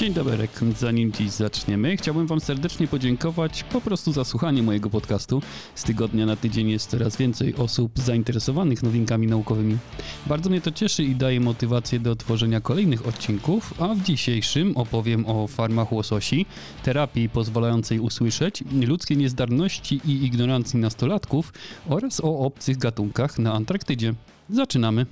Dzień dobry, zanim dziś zaczniemy, chciałbym Wam serdecznie podziękować po prostu za słuchanie mojego podcastu. Z tygodnia na tydzień jest coraz więcej osób zainteresowanych nowinkami naukowymi. Bardzo mnie to cieszy i daje motywację do tworzenia kolejnych odcinków, a w dzisiejszym opowiem o farmach łososi, terapii pozwalającej usłyszeć, ludzkiej niezdarności i ignorancji nastolatków oraz o obcych gatunkach na Antarktydzie. Zaczynamy.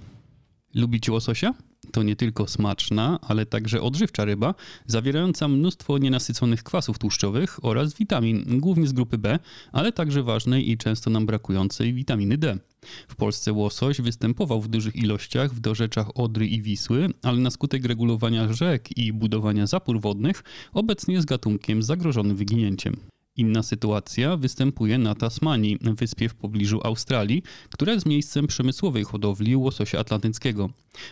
Lubicie łososia? To nie tylko smaczna, ale także odżywcza ryba, zawierająca mnóstwo nienasyconych kwasów tłuszczowych oraz witamin, głównie z grupy B, ale także ważnej i często nam brakującej witaminy D. W Polsce łosoś występował w dużych ilościach w dorzeczach Odry i Wisły, ale na skutek regulowania rzek i budowania zapór wodnych obecnie jest gatunkiem zagrożonym wyginięciem. Inna sytuacja występuje na Tasmanii, wyspie w pobliżu Australii, która jest miejscem przemysłowej hodowli łososia atlantyckiego.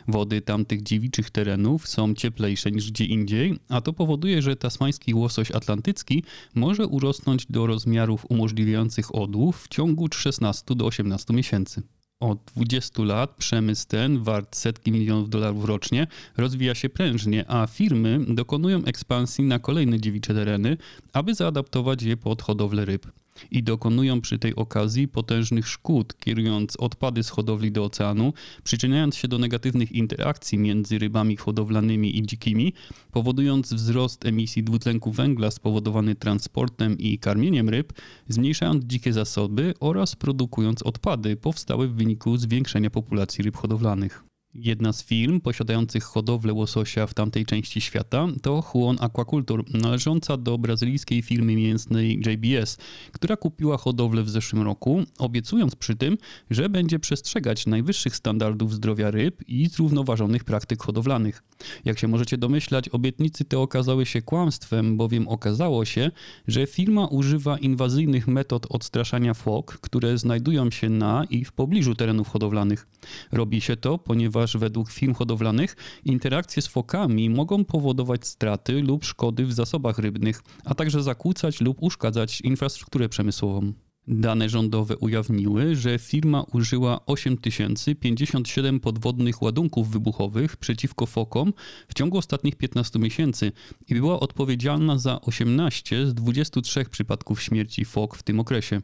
Wody tamtych dziewiczych terenów są cieplejsze niż gdzie indziej, a to powoduje, że tasmański łosoś atlantycki może urosnąć do rozmiarów umożliwiających odłów w ciągu 16 do 18 miesięcy. Od 20 lat przemysł ten, wart setki milionów dolarów rocznie, rozwija się prężnie, a firmy dokonują ekspansji na kolejne dziewicze tereny, aby zaadaptować je pod hodowlę ryb i dokonują przy tej okazji potężnych szkód, kierując odpady z hodowli do oceanu, przyczyniając się do negatywnych interakcji między rybami hodowlanymi i dzikimi, powodując wzrost emisji dwutlenku węgla spowodowany transportem i karmieniem ryb, zmniejszając dzikie zasoby oraz produkując odpady powstałe w wyniku zwiększenia populacji ryb hodowlanych. Jedna z firm posiadających hodowlę łososia w tamtej części świata to Huon Aquaculture, należąca do brazylijskiej firmy mięsnej JBS, która kupiła hodowlę w zeszłym roku, obiecując przy tym, że będzie przestrzegać najwyższych standardów zdrowia ryb i zrównoważonych praktyk hodowlanych. Jak się możecie domyślać, obietnicy te okazały się kłamstwem, bowiem okazało się, że firma używa inwazyjnych metod odstraszania fok, które znajdują się na i w pobliżu terenów hodowlanych. Robi się to, ponieważ według firm hodowlanych interakcje z fokami mogą powodować straty lub szkody w zasobach rybnych, a także zakłócać lub uszkadzać infrastrukturę przemysłową. Dane rządowe ujawniły, że firma użyła 8057 podwodnych ładunków wybuchowych przeciwko fokom w ciągu ostatnich 15 miesięcy i była odpowiedzialna za 18 z 23 przypadków śmierci fok w tym okresie.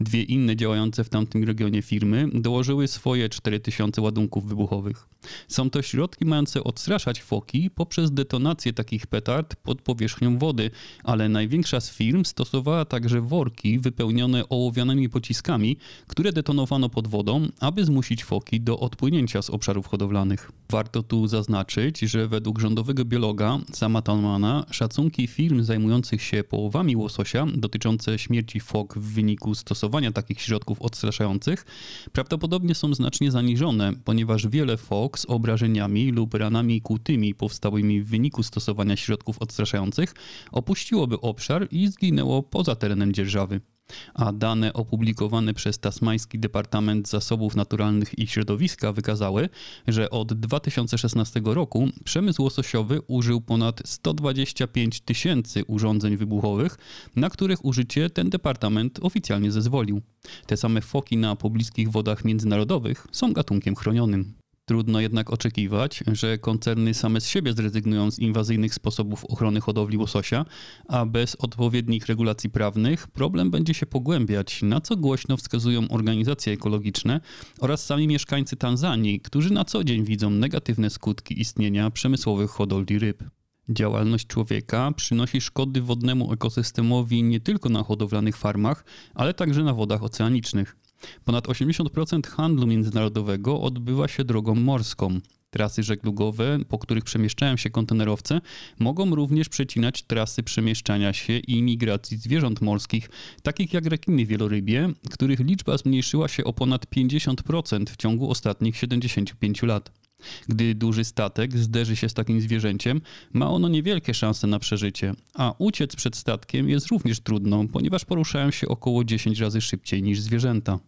Dwie inne działające w tamtym regionie firmy dołożyły swoje 4000 ładunków wybuchowych. Są to środki mające odstraszać foki poprzez detonację takich petard pod powierzchnią wody, ale największa z firm stosowała także worki wypełnione ołowianymi pociskami, które detonowano pod wodą, aby zmusić foki do odpłynięcia z obszarów hodowlanych. Warto tu zaznaczyć, że według rządowego biologa Sama Talmana szacunki firm zajmujących się połowami łososia dotyczące śmierci fok w wyniku stosowania takich środków odstraszających prawdopodobnie są znacznie zaniżone, ponieważ wiele fok z obrażeniami lub ranami kłutymi powstałymi w wyniku stosowania środków odstraszających opuściłoby obszar i zginęło poza terenem dzierżawy a dane opublikowane przez Tasmański Departament Zasobów Naturalnych i Środowiska wykazały, że od 2016 roku przemysł łososiowy użył ponad 125 tysięcy urządzeń wybuchowych, na których użycie ten departament oficjalnie zezwolił. Te same foki na pobliskich wodach międzynarodowych są gatunkiem chronionym. Trudno jednak oczekiwać, że koncerny same z siebie zrezygnują z inwazyjnych sposobów ochrony hodowli łososia, a bez odpowiednich regulacji prawnych problem będzie się pogłębiać, na co głośno wskazują organizacje ekologiczne oraz sami mieszkańcy Tanzanii, którzy na co dzień widzą negatywne skutki istnienia przemysłowych hodowli ryb. Działalność człowieka przynosi szkody wodnemu ekosystemowi nie tylko na hodowlanych farmach, ale także na wodach oceanicznych. Ponad 80% handlu międzynarodowego odbywa się drogą morską. Trasy żeglugowe, po których przemieszczają się kontenerowce, mogą również przecinać trasy przemieszczania się i migracji zwierząt morskich, takich jak rekiny wielorybie, których liczba zmniejszyła się o ponad 50% w ciągu ostatnich 75 lat. Gdy duży statek zderzy się z takim zwierzęciem, ma ono niewielkie szanse na przeżycie, a uciec przed statkiem jest również trudno, ponieważ poruszają się około 10 razy szybciej niż zwierzęta.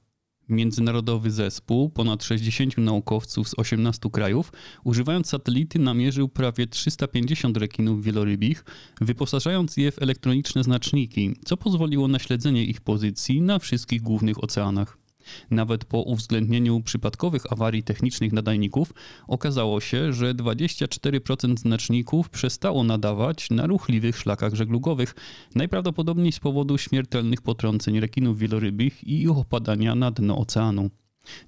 Międzynarodowy zespół, ponad 60 naukowców z 18 krajów, używając satelity namierzył prawie 350 rekinów wielorybich, wyposażając je w elektroniczne znaczniki, co pozwoliło na śledzenie ich pozycji na wszystkich głównych oceanach. Nawet po uwzględnieniu przypadkowych awarii technicznych nadajników okazało się, że 24% znaczników przestało nadawać na ruchliwych szlakach żeglugowych, najprawdopodobniej z powodu śmiertelnych potrąceń rekinów wielorybich i ich opadania na dno oceanu.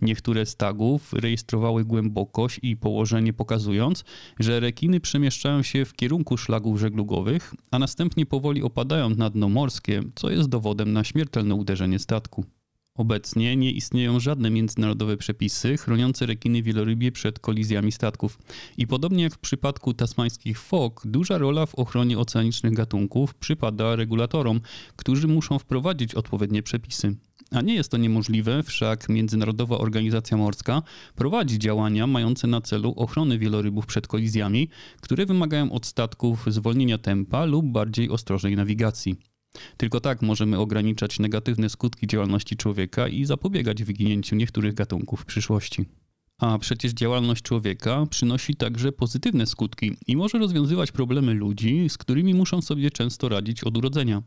Niektóre z tagów rejestrowały głębokość i położenie, pokazując, że rekiny przemieszczają się w kierunku szlaków żeglugowych, a następnie powoli opadają na dno morskie, co jest dowodem na śmiertelne uderzenie statku. Obecnie nie istnieją żadne międzynarodowe przepisy chroniące rekiny wielorybie przed kolizjami statków. I podobnie jak w przypadku tasmańskich fok, duża rola w ochronie oceanicznych gatunków przypada regulatorom, którzy muszą wprowadzić odpowiednie przepisy. A nie jest to niemożliwe, wszak Międzynarodowa Organizacja Morska prowadzi działania mające na celu ochronę wielorybów przed kolizjami, które wymagają od statków zwolnienia tempa lub bardziej ostrożnej nawigacji. Tylko tak możemy ograniczać negatywne skutki działalności człowieka i zapobiegać wyginięciu niektórych gatunków w przyszłości. A przecież działalność człowieka przynosi także pozytywne skutki i może rozwiązywać problemy ludzi, z którymi muszą sobie często radzić od urodzenia.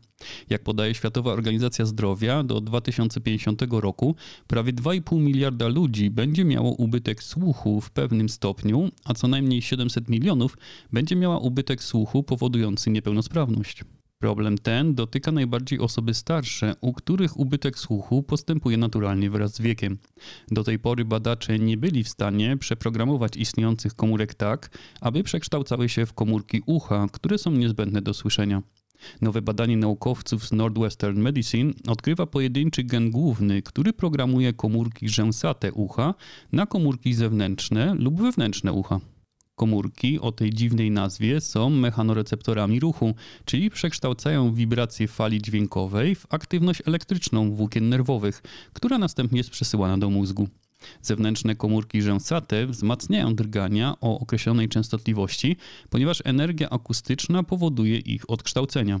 Jak podaje Światowa Organizacja Zdrowia, do 2050 roku prawie 2,5 miliarda ludzi będzie miało ubytek słuchu w pewnym stopniu, a co najmniej 700 milionów będzie miała ubytek słuchu powodujący niepełnosprawność. Problem ten dotyka najbardziej osoby starsze, u których ubytek słuchu postępuje naturalnie wraz z wiekiem. Do tej pory badacze nie byli w stanie przeprogramować istniejących komórek tak, aby przekształcały się w komórki ucha, które są niezbędne do słyszenia. Nowe badanie naukowców z Northwestern Medicine odkrywa pojedynczy gen główny, który programuje komórki rzęsate ucha na komórki zewnętrzne lub wewnętrzne ucha. Komórki o tej dziwnej nazwie są mechanoreceptorami ruchu, czyli przekształcają wibracje fali dźwiękowej w aktywność elektryczną włókien nerwowych, która następnie jest przesyłana do mózgu. Zewnętrzne komórki rzęsate wzmacniają drgania o określonej częstotliwości, ponieważ energia akustyczna powoduje ich odkształcenia.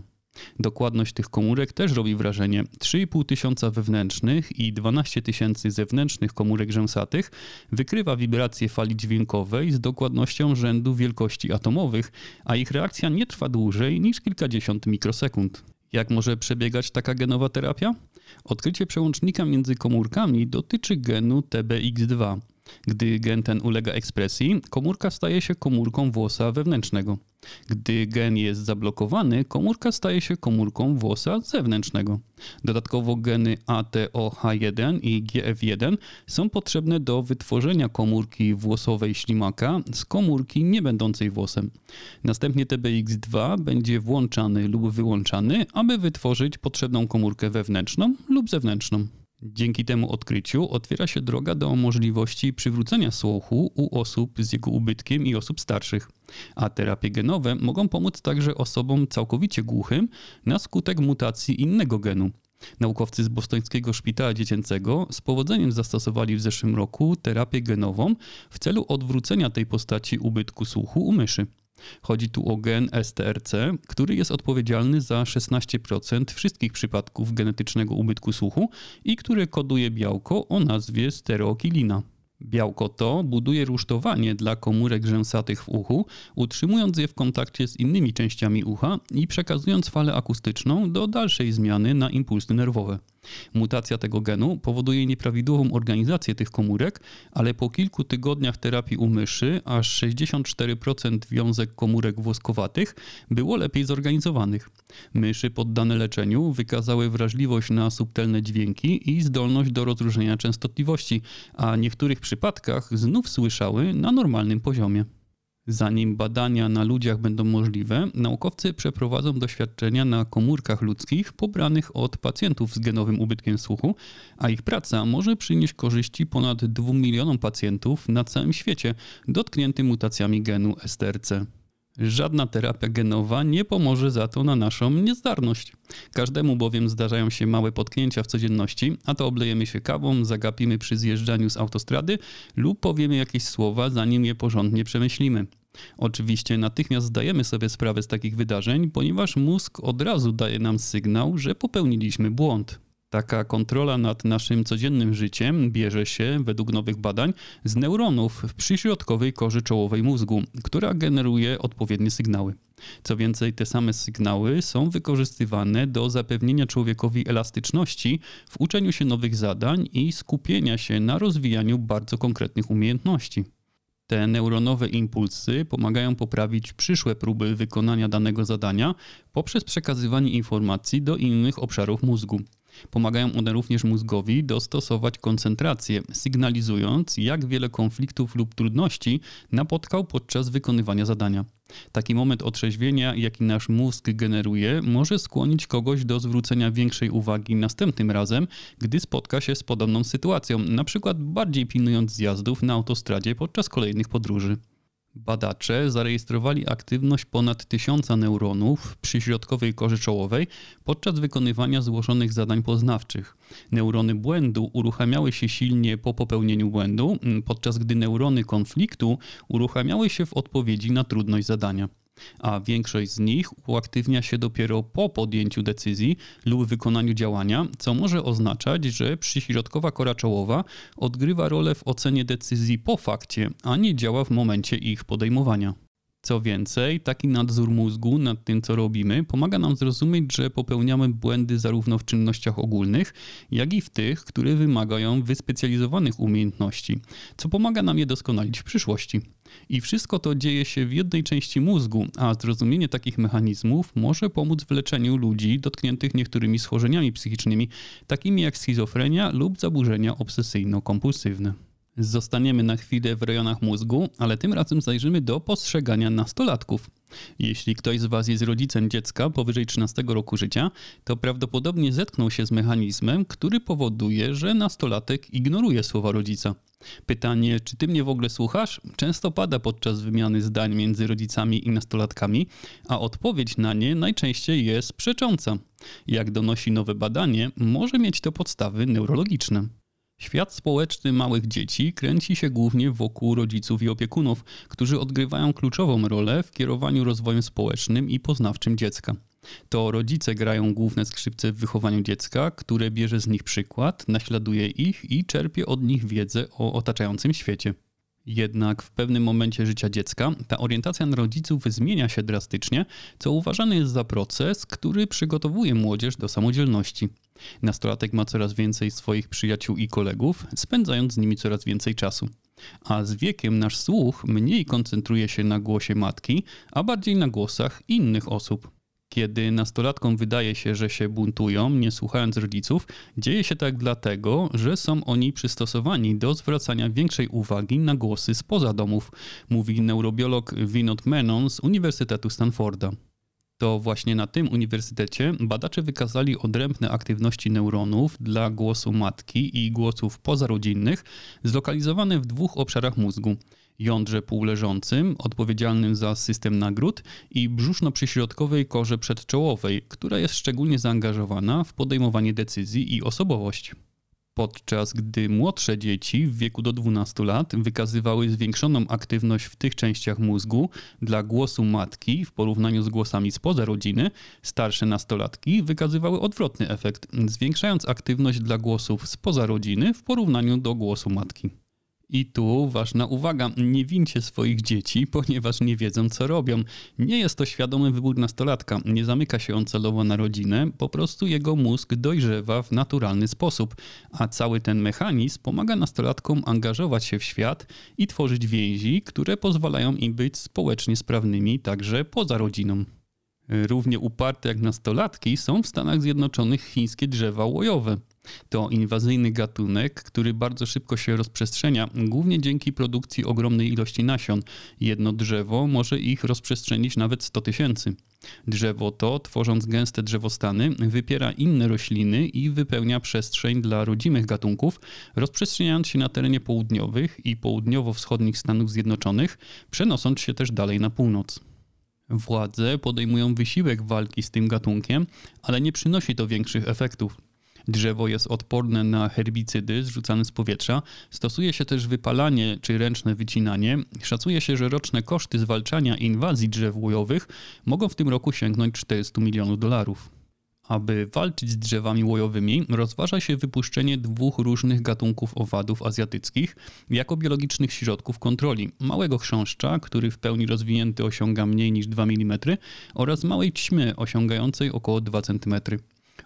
Dokładność tych komórek też robi wrażenie. 3,5 tysiąca wewnętrznych i 12 tysięcy zewnętrznych komórek rzęsatych wykrywa wibracje fali dźwiękowej z dokładnością rzędu wielkości atomowych, a ich reakcja nie trwa dłużej niż kilkadziesiąt mikrosekund. Jak może przebiegać taka genowa terapia? Odkrycie przełącznika między komórkami dotyczy genu TBX2. Gdy gen ten ulega ekspresji, komórka staje się komórką włosa wewnętrznego. Gdy gen jest zablokowany, komórka staje się komórką włosa zewnętrznego. Dodatkowo geny ATOH1 i GF1 są potrzebne do wytworzenia komórki włosowej ślimaka z komórki nie będącej włosem. Następnie TBX2 będzie włączany lub wyłączany, aby wytworzyć potrzebną komórkę wewnętrzną lub zewnętrzną. Dzięki temu odkryciu otwiera się droga do możliwości przywrócenia słuchu u osób z jego ubytkiem i osób starszych. A terapie genowe mogą pomóc także osobom całkowicie głuchym na skutek mutacji innego genu. Naukowcy z Bostońskiego Szpitala Dziecięcego z powodzeniem zastosowali w zeszłym roku terapię genową w celu odwrócenia tej postaci ubytku słuchu u myszy. Chodzi tu o gen STRC, który jest odpowiedzialny za 16% wszystkich przypadków genetycznego ubytku słuchu i który koduje białko o nazwie stereokilina. Białko to buduje rusztowanie dla komórek rzęsatych w uchu, utrzymując je w kontakcie z innymi częściami ucha i przekazując falę akustyczną do dalszej zmiany na impulsy nerwowe. Mutacja tego genu powoduje nieprawidłową organizację tych komórek, ale po kilku tygodniach terapii u myszy aż 64% wiązek komórek włoskowatych było lepiej zorganizowanych. Myszy poddane leczeniu wykazały wrażliwość na subtelne dźwięki i zdolność do rozróżnienia częstotliwości, a w niektórych przypadkach znów słyszały na normalnym poziomie. Zanim badania na ludziach będą możliwe, naukowcy przeprowadzą doświadczenia na komórkach ludzkich pobranych od pacjentów z genowym ubytkiem słuchu, a ich praca może przynieść korzyści ponad 2 milionom pacjentów na całym świecie dotkniętym mutacjami genu STRC. Żadna terapia genowa nie pomoże za to na naszą niezdarność. Każdemu bowiem zdarzają się małe potknięcia w codzienności, a to oblejemy się kawą, zagapimy przy zjeżdżaniu z autostrady lub powiemy jakieś słowa, zanim je porządnie przemyślimy. Oczywiście natychmiast zdajemy sobie sprawę z takich wydarzeń, ponieważ mózg od razu daje nam sygnał, że popełniliśmy błąd. Taka kontrola nad naszym codziennym życiem bierze się, według nowych badań, z neuronów w przyśrodkowej korze czołowej mózgu, która generuje odpowiednie sygnały. Co więcej, te same sygnały są wykorzystywane do zapewnienia człowiekowi elastyczności w uczeniu się nowych zadań i skupienia się na rozwijaniu bardzo konkretnych umiejętności. Te neuronowe impulsy pomagają poprawić przyszłe próby wykonania danego zadania poprzez przekazywanie informacji do innych obszarów mózgu. Pomagają one również mózgowi dostosować koncentrację, sygnalizując, jak wiele konfliktów lub trudności napotkał podczas wykonywania zadania. Taki moment otrzeźwienia, jaki nasz mózg generuje, może skłonić kogoś do zwrócenia większej uwagi następnym razem, gdy spotka się z podobną sytuacją, na przykład bardziej pilnując zjazdów na autostradzie podczas kolejnych podróży. Badacze zarejestrowali aktywność ponad tysiąca neuronów przy środkowej korze czołowej podczas wykonywania złożonych zadań poznawczych. Neurony błędu uruchamiały się silnie po popełnieniu błędu, podczas gdy neurony konfliktu uruchamiały się w odpowiedzi na trudność zadania a większość z nich uaktywnia się dopiero po podjęciu decyzji lub wykonaniu działania, co może oznaczać, że przyśrodkowa kora czołowa odgrywa rolę w ocenie decyzji po fakcie, a nie działa w momencie ich podejmowania. Co więcej, taki nadzór mózgu nad tym, co robimy, pomaga nam zrozumieć, że popełniamy błędy zarówno w czynnościach ogólnych, jak i w tych, które wymagają wyspecjalizowanych umiejętności, co pomaga nam je doskonalić w przyszłości. I wszystko to dzieje się w jednej części mózgu, a zrozumienie takich mechanizmów może pomóc w leczeniu ludzi dotkniętych niektórymi schorzeniami psychicznymi, takimi jak schizofrenia lub zaburzenia obsesyjno-kompulsywne. Zostaniemy na chwilę w rejonach mózgu, ale tym razem zajrzymy do postrzegania nastolatków. Jeśli ktoś z Was jest rodzicem dziecka powyżej 13 roku życia, to prawdopodobnie zetknął się z mechanizmem, który powoduje, że nastolatek ignoruje słowa rodzica. Pytanie, czy ty mnie w ogóle słuchasz, często pada podczas wymiany zdań między rodzicami i nastolatkami, a odpowiedź na nie najczęściej jest przecząca. Jak donosi nowe badanie, może mieć to podstawy neurologiczne. Świat społeczny małych dzieci kręci się głównie wokół rodziców i opiekunów, którzy odgrywają kluczową rolę w kierowaniu rozwojem społecznym i poznawczym dziecka. To rodzice grają główne skrzypce w wychowaniu dziecka, które bierze z nich przykład, naśladuje ich i czerpie od nich wiedzę o otaczającym świecie. Jednak w pewnym momencie życia dziecka ta orientacja na rodziców zmienia się drastycznie, co uważany jest za proces, który przygotowuje młodzież do samodzielności. Nastolatek ma coraz więcej swoich przyjaciół i kolegów, spędzając z nimi coraz więcej czasu. A z wiekiem nasz słuch mniej koncentruje się na głosie matki, a bardziej na głosach innych osób. Kiedy nastolatkom wydaje się, że się buntują, nie słuchając rodziców, dzieje się tak dlatego, że są oni przystosowani do zwracania większej uwagi na głosy spoza domów, mówi neurobiolog Vinod Menon z Uniwersytetu Stanforda. To właśnie na tym uniwersytecie badacze wykazali odrębne aktywności neuronów dla głosu matki i głosów pozarodzinnych zlokalizowane w dwóch obszarach mózgu jądrze półleżącym, odpowiedzialnym za system nagród i brzuszno-przyśrodkowej korze przedczołowej, która jest szczególnie zaangażowana w podejmowanie decyzji i osobowość. Podczas gdy młodsze dzieci w wieku do 12 lat wykazywały zwiększoną aktywność w tych częściach mózgu dla głosu matki w porównaniu z głosami spoza rodziny, starsze nastolatki wykazywały odwrotny efekt, zwiększając aktywność dla głosów spoza rodziny w porównaniu do głosu matki. I tu ważna uwaga, nie wincie swoich dzieci, ponieważ nie wiedzą co robią. Nie jest to świadomy wybór nastolatka, nie zamyka się on celowo na rodzinę, po prostu jego mózg dojrzewa w naturalny sposób, a cały ten mechanizm pomaga nastolatkom angażować się w świat i tworzyć więzi, które pozwalają im być społecznie sprawnymi także poza rodziną. Równie uparte jak nastolatki są w Stanach Zjednoczonych chińskie drzewa łojowe. To inwazyjny gatunek, który bardzo szybko się rozprzestrzenia, głównie dzięki produkcji ogromnej ilości nasion. Jedno drzewo może ich rozprzestrzenić nawet 100 tysięcy. Drzewo to, tworząc gęste drzewostany, wypiera inne rośliny i wypełnia przestrzeń dla rodzimych gatunków, rozprzestrzeniając się na terenie południowych i południowo-wschodnich Stanów Zjednoczonych, przenosząc się też dalej na północ. Władze podejmują wysiłek walki z tym gatunkiem, ale nie przynosi to większych efektów. Drzewo jest odporne na herbicydy zrzucane z powietrza. Stosuje się też wypalanie czy ręczne wycinanie. Szacuje się, że roczne koszty zwalczania inwazji drzew łojowych mogą w tym roku sięgnąć 400 milionów dolarów. Aby walczyć z drzewami łojowymi, rozważa się wypuszczenie dwóch różnych gatunków owadów azjatyckich jako biologicznych środków kontroli. Małego chrząszcza, który w pełni rozwinięty osiąga mniej niż 2 mm oraz małej ćmy osiągającej około 2 cm.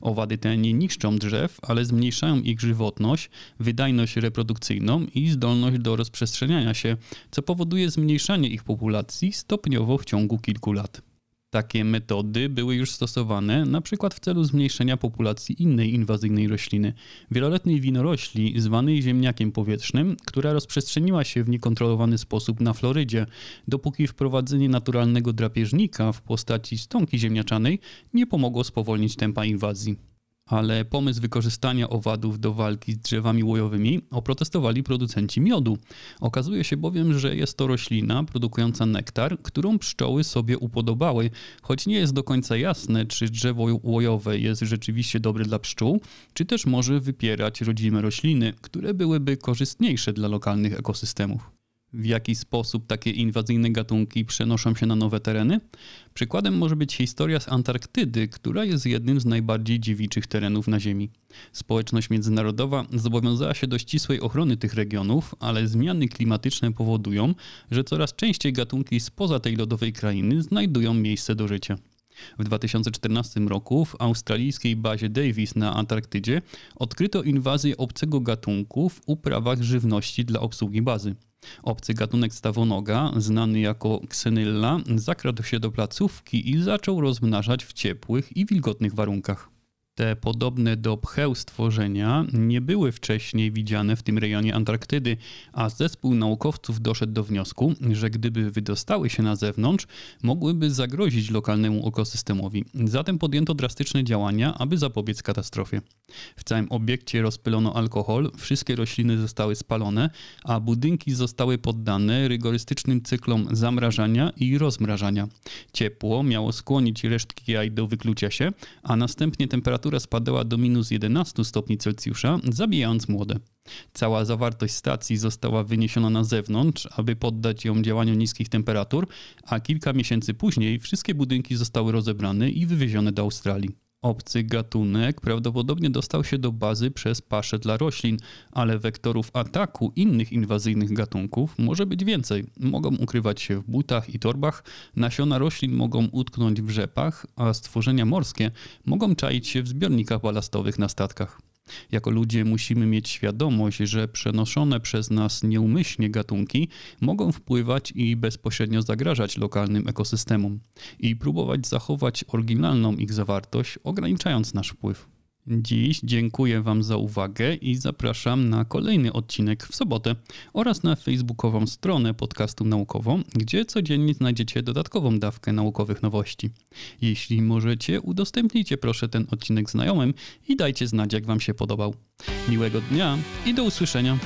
Owady te nie niszczą drzew, ale zmniejszają ich żywotność, wydajność reprodukcyjną i zdolność do rozprzestrzeniania się, co powoduje zmniejszanie ich populacji stopniowo w ciągu kilku lat. Takie metody były już stosowane na przykład w celu zmniejszenia populacji innej inwazyjnej rośliny, wieloletniej winorośli zwanej ziemniakiem powietrznym, która rozprzestrzeniła się w niekontrolowany sposób na Florydzie, dopóki wprowadzenie naturalnego drapieżnika w postaci stonki ziemniaczanej nie pomogło spowolnić tempa inwazji ale pomysł wykorzystania owadów do walki z drzewami łojowymi oprotestowali producenci miodu. Okazuje się bowiem, że jest to roślina produkująca nektar, którą pszczoły sobie upodobały, choć nie jest do końca jasne, czy drzewo łojowe jest rzeczywiście dobre dla pszczół, czy też może wypierać rodzime rośliny, które byłyby korzystniejsze dla lokalnych ekosystemów w jaki sposób takie inwazyjne gatunki przenoszą się na nowe tereny. Przykładem może być historia z Antarktydy, która jest jednym z najbardziej dziewiczych terenów na Ziemi. Społeczność międzynarodowa zobowiązała się do ścisłej ochrony tych regionów, ale zmiany klimatyczne powodują, że coraz częściej gatunki spoza tej lodowej krainy znajdują miejsce do życia. W 2014 roku w australijskiej bazie Davis na Antarktydzie odkryto inwazję obcego gatunku w uprawach żywności dla obsługi bazy. Obcy gatunek stawonoga, znany jako Xenylla, zakradł się do placówki i zaczął rozmnażać w ciepłych i wilgotnych warunkach. Te podobne do pcheł stworzenia nie były wcześniej widziane w tym rejonie Antarktydy, a zespół naukowców doszedł do wniosku, że gdyby wydostały się na zewnątrz, mogłyby zagrozić lokalnemu ekosystemowi. Zatem podjęto drastyczne działania, aby zapobiec katastrofie. W całym obiekcie rozpylono alkohol, wszystkie rośliny zostały spalone, a budynki zostały poddane rygorystycznym cyklom zamrażania i rozmrażania. Ciepło miało skłonić resztki jaj do wyklucia się, a następnie temperatura temperatura spadała do minus 11 stopni Celsjusza, zabijając młode. Cała zawartość stacji została wyniesiona na zewnątrz, aby poddać ją działaniu niskich temperatur, a kilka miesięcy później wszystkie budynki zostały rozebrane i wywiezione do Australii. Obcy gatunek prawdopodobnie dostał się do bazy przez pasze dla roślin, ale wektorów ataku innych inwazyjnych gatunków może być więcej. Mogą ukrywać się w butach i torbach, nasiona roślin mogą utknąć w rzepach, a stworzenia morskie mogą czaić się w zbiornikach balastowych na statkach. Jako ludzie musimy mieć świadomość, że przenoszone przez nas nieumyślnie gatunki mogą wpływać i bezpośrednio zagrażać lokalnym ekosystemom i próbować zachować oryginalną ich zawartość, ograniczając nasz wpływ. Dziś dziękuję Wam za uwagę i zapraszam na kolejny odcinek w sobotę oraz na facebookową stronę podcastu naukową, gdzie codziennie znajdziecie dodatkową dawkę naukowych nowości. Jeśli możecie, udostępnijcie proszę ten odcinek znajomym i dajcie znać, jak Wam się podobał. Miłego dnia i do usłyszenia.